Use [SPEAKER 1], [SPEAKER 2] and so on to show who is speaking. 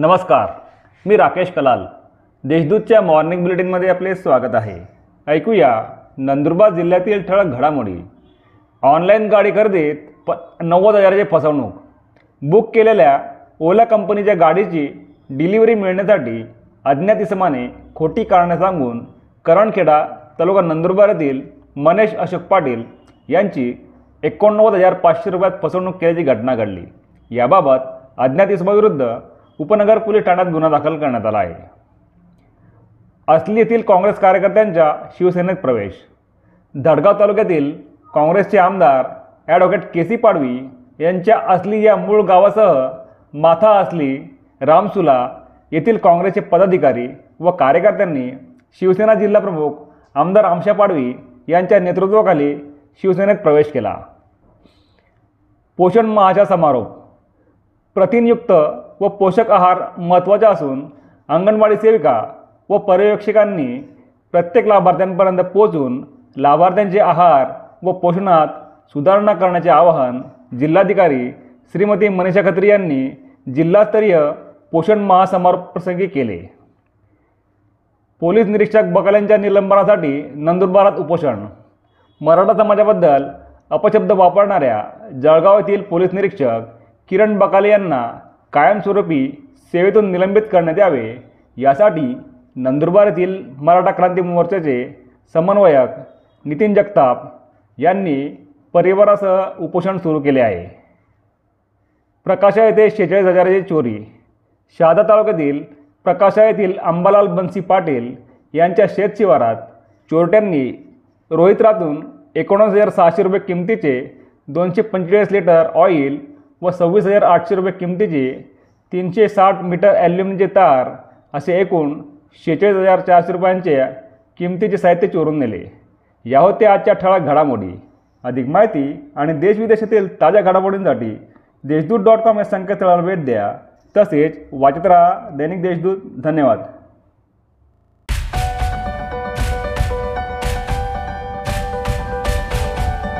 [SPEAKER 1] नमस्कार मी राकेश कलाल. देशदूतच्या मॉर्निंग बुलेटिनमध्ये आपले स्वागत आहे. ऐकूया नंदुरबार जिल्ह्यातील ठळक घडामोडी. ऑनलाईन गाडी खरेदीत प नव्वद हजाराची फसवणूक. बुक केलेल्या ओला कंपनीच्या गाडीची डिलिव्हरी मिळण्यासाठी अज्ञात इसमाने खोटी कारणे सांगून करणखेडा तालुका नंदुरबार येथील मनेश अशोक पाटील यांची एकोणनव्वद हजार पाचशे रुपयात फसवणूक केल्याची घटना घडली. याबाबत अज्ञात इसमाविरुद्ध उपनगर पोलीस ठाण्यात गुन्हा दाखल करण्यात आला आहे. असली येथील काँग्रेस कार्यकर्त्यांच्या शिवसेनेत प्रवेश. धडगाव तालुक्यातील काँग्रेसचे आमदार ॲडव्होकेट के सी पाडवी यांच्या असली या मूळ गावासह माथा असली रामसुला येथील काँग्रेसचे पदाधिकारी व कार्यकर्त्यांनी शिवसेना जिल्हाप्रमुख आमदार आमशा पाडवी यांच्या नेतृत्वाखाली शिवसेनेत प्रवेश केला. पोषण माहाचा समारोप. प्रथिनयुक्त व पोषक आहार महत्त्वाचा असून अंगणवाडी सेविका व पर्यवेक्षकांनी प्रत्येक लाभार्थ्यांपर्यंत पोहोचून लाभार्थ्यांचे आहार व पोषणात सुधारणा करण्याचे आवाहन जिल्हाधिकारी श्रीमती मनीषा खत्री यांनी जिल्हास्तरीय पोषण महासमारोप प्रसंगी केले. पोलीस निरीक्षक बकाल्यांच्या निलंबनासाठी नंदुरबारात उपोषण. मराठा समाजाबद्दल अपशब्द वापरणाऱ्या जळगाव येथील पोलीस निरीक्षक किरण बकाले यांना कायमस्वरूपी सेवेतून निलंबित करण्यात यावे. यासाठी नंदुरबार येथील मराठा क्रांती मोर्चाचे समन्वयक नितीन जगताप यांनी परिवारासह उपोषण सुरू केले आहे. प्रकाशा येथे शेहेचाळीस हजाराची चोरी. शहादा तालुक्यातील प्रकाशा येथील अंबालाल बन्सी पाटील यांच्या शेतशिवारात चोरट्यांनी रोहित्रातून एकोणीस हजार सहाशे रुपये किमतीचे दोनशे पंचेचाळीस लिटर ऑइल व सव्वीस हजार आठशे रुपये किमतीचे तीनशे साठ मीटर ॲल्युमिनियमचे तार असे एकूण शेहेचाळीस हजार चारशे रुपयांचे किमतीचे साहित्य चोरून नेले. या होत्या आजच्या ठळक घडामोडी. अधिक माहिती आणि देशविदेशातील ताज्या घडामोडींसाठी देशदूत डॉट कॉम या संकेतस्थळाला भेट द्या. तसेच वाचत राहा दैनिक देशदूत. धन्यवाद.